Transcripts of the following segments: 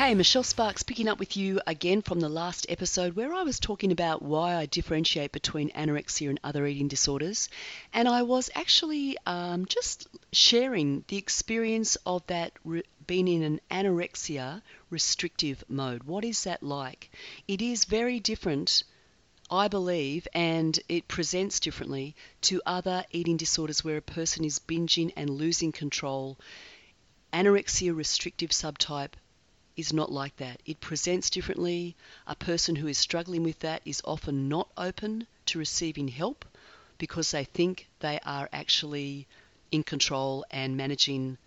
Okay, Michelle Sparks picking up with you again from the last episode where I was talking about why I differentiate between anorexia and other eating disorders. And I was actually um, just sharing the experience of that re- being in an anorexia restrictive mode. What is that like? It is very different. I believe, and it presents differently to other eating disorders where a person is binging and losing control. Anorexia restrictive subtype is not like that. It presents differently. A person who is struggling with that is often not open to receiving help because they think they are actually in control and managing.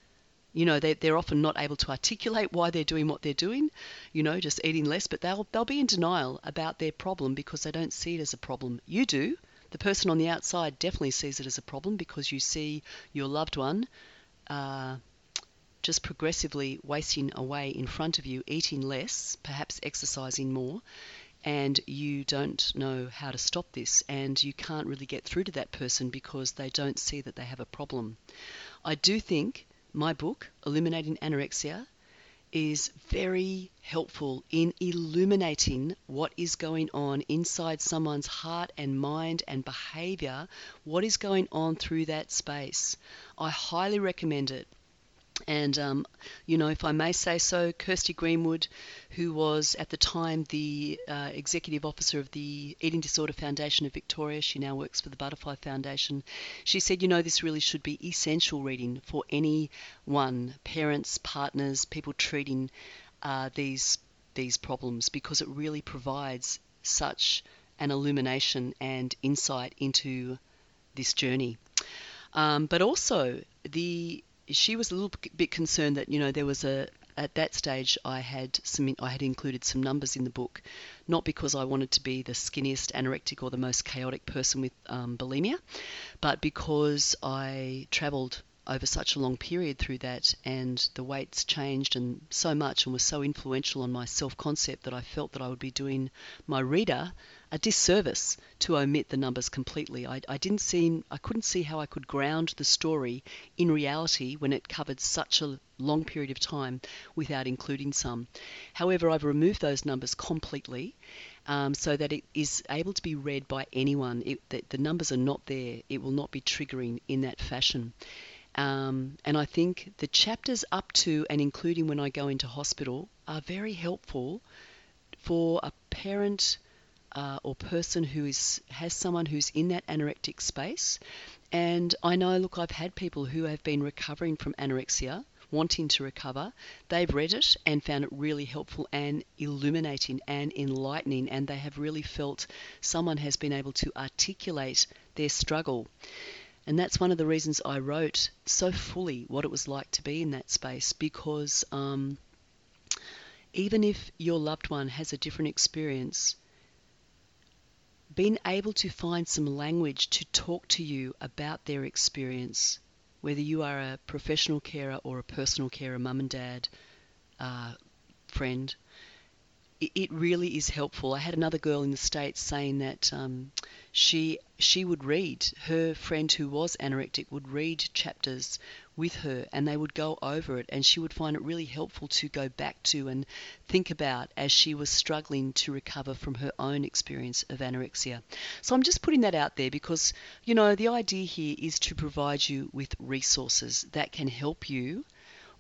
You know, they, they're often not able to articulate why they're doing what they're doing, you know, just eating less, but they'll, they'll be in denial about their problem because they don't see it as a problem. You do. The person on the outside definitely sees it as a problem because you see your loved one uh, just progressively wasting away in front of you, eating less, perhaps exercising more, and you don't know how to stop this, and you can't really get through to that person because they don't see that they have a problem. I do think my book, Eliminating Anorexia, is very helpful in illuminating what is going on inside someone's heart and mind and behavior, what is going on through that space. I highly recommend it. And, um, you know, if I may say so, Kirsty Greenwood, who was at the time the uh, executive officer of the Eating Disorder Foundation of Victoria, she now works for the Butterfly Foundation, she said, you know, this really should be essential reading for anyone, parents, partners, people treating uh, these, these problems, because it really provides such an illumination and insight into this journey. Um, but also, the she was a little bit concerned that you know there was a at that stage I had some I had included some numbers in the book, not because I wanted to be the skinniest anorectic or the most chaotic person with um, bulimia, but because I travelled over such a long period through that and the weights changed and so much and was so influential on my self-concept that I felt that I would be doing my reader a disservice to omit the numbers completely. I, I didn't see, I couldn't see how I could ground the story in reality when it covered such a long period of time without including some. However, I've removed those numbers completely um, so that it is able to be read by anyone. It, the numbers are not there. It will not be triggering in that fashion. Um, and I think the chapters up to and including when I go into hospital are very helpful for a parent uh, or person who is has someone who's in that anorectic space. And I know, look, I've had people who have been recovering from anorexia, wanting to recover. They've read it and found it really helpful and illuminating and enlightening, and they have really felt someone has been able to articulate their struggle. And that's one of the reasons I wrote so fully what it was like to be in that space because um, even if your loved one has a different experience, being able to find some language to talk to you about their experience, whether you are a professional carer or a personal carer, mum and dad, uh, friend, it really is helpful. I had another girl in the States saying that um, she she would read her friend who was anorectic would read chapters with her and they would go over it and she would find it really helpful to go back to and think about as she was struggling to recover from her own experience of anorexia. So I'm just putting that out there because you know the idea here is to provide you with resources that can help you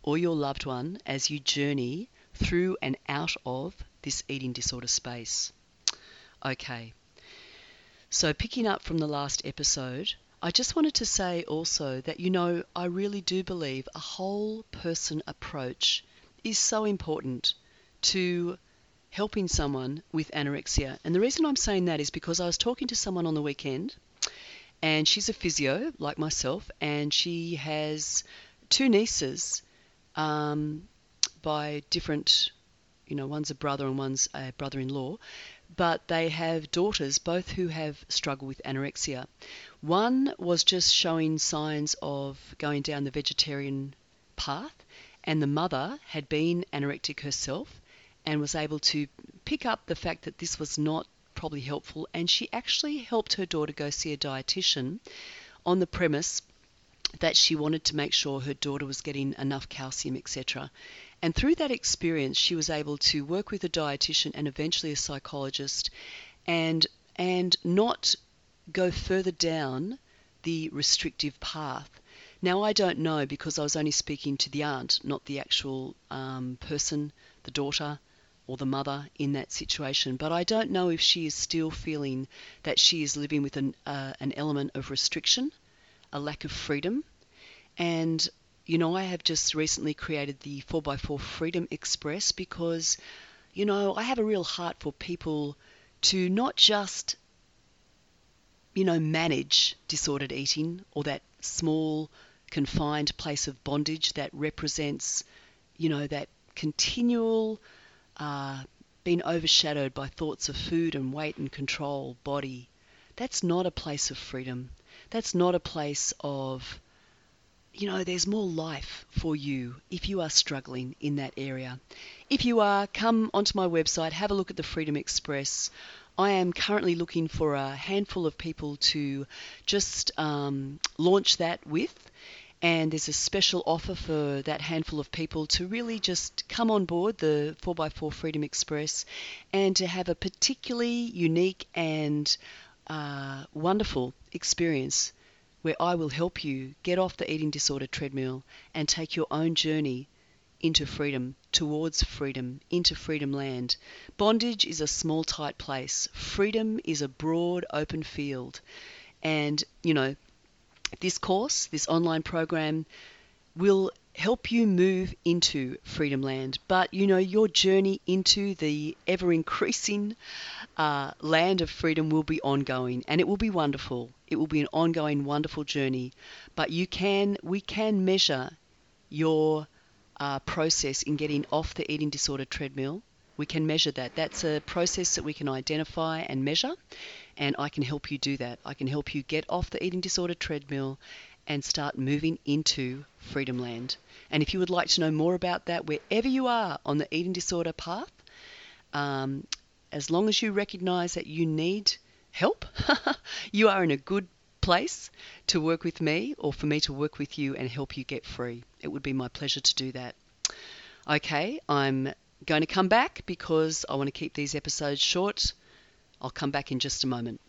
or your loved one as you journey through and out of this eating disorder space. Okay, so picking up from the last episode, I just wanted to say also that, you know, I really do believe a whole person approach is so important to helping someone with anorexia. And the reason I'm saying that is because I was talking to someone on the weekend, and she's a physio like myself, and she has two nieces um, by different you know, one's a brother and one's a brother in law, but they have daughters both who have struggled with anorexia. One was just showing signs of going down the vegetarian path, and the mother had been anorectic herself and was able to pick up the fact that this was not probably helpful, and she actually helped her daughter go see a dietitian on the premise that she wanted to make sure her daughter was getting enough calcium, etc And through that experience, she was able to work with a dietitian and eventually a psychologist and, and not go further down the restrictive path. Now, I don't know because I was only speaking to the aunt, not the actual um, person, the daughter or the mother in that situation, but I don't know if she is still feeling that she is living with an, uh, an element of restriction, a lack of freedom. And, you know, I have just recently created the 4x4 Freedom Express because, you know, I have a real heart for people to not just you know, manage disordered eating or that small confined place of bondage that represents, you know, that continual uh, being overshadowed by thoughts of food and weight and control, body. That's not a place of freedom. That's not a place of, you know, there's more life for you if you are struggling in that area. If you are, come onto my website, have a look at the Freedom Express. I am currently looking for a handful of people to just um, launch that with and there's a special offer for that handful of people to really just come on board the 4x4 Freedom Express and to have a particularly unique and wonderful experience where I will help you get off the eating disorder treadmill and take your own journey into freedom, towards freedom, into freedom land. Bondage is a small, tight place. Freedom is a broad, open field. And, you know, this course, this online program, will help you move into Freedom Land. But you know, your journey into the ever increasing uh, land of freedom will be ongoing and it will be wonderful. It will be an ongoing, wonderful journey. But you can, we can measure your uh, process in getting off the eating disorder treadmill. We can measure that. That's a process that we can identify and measure and I can help you do that. I can help you get off the eating disorder treadmill and start moving into Freedom Land. And if you would like to know more about that, wherever you are on the eating disorder path, um, as long as you recognize that you need help, you are in a good place to work with me or for me to work with you and help you get free. It would be my pleasure to do that. Okay, I'm going to come back because I want to keep these episodes short. I'll come back in just a moment.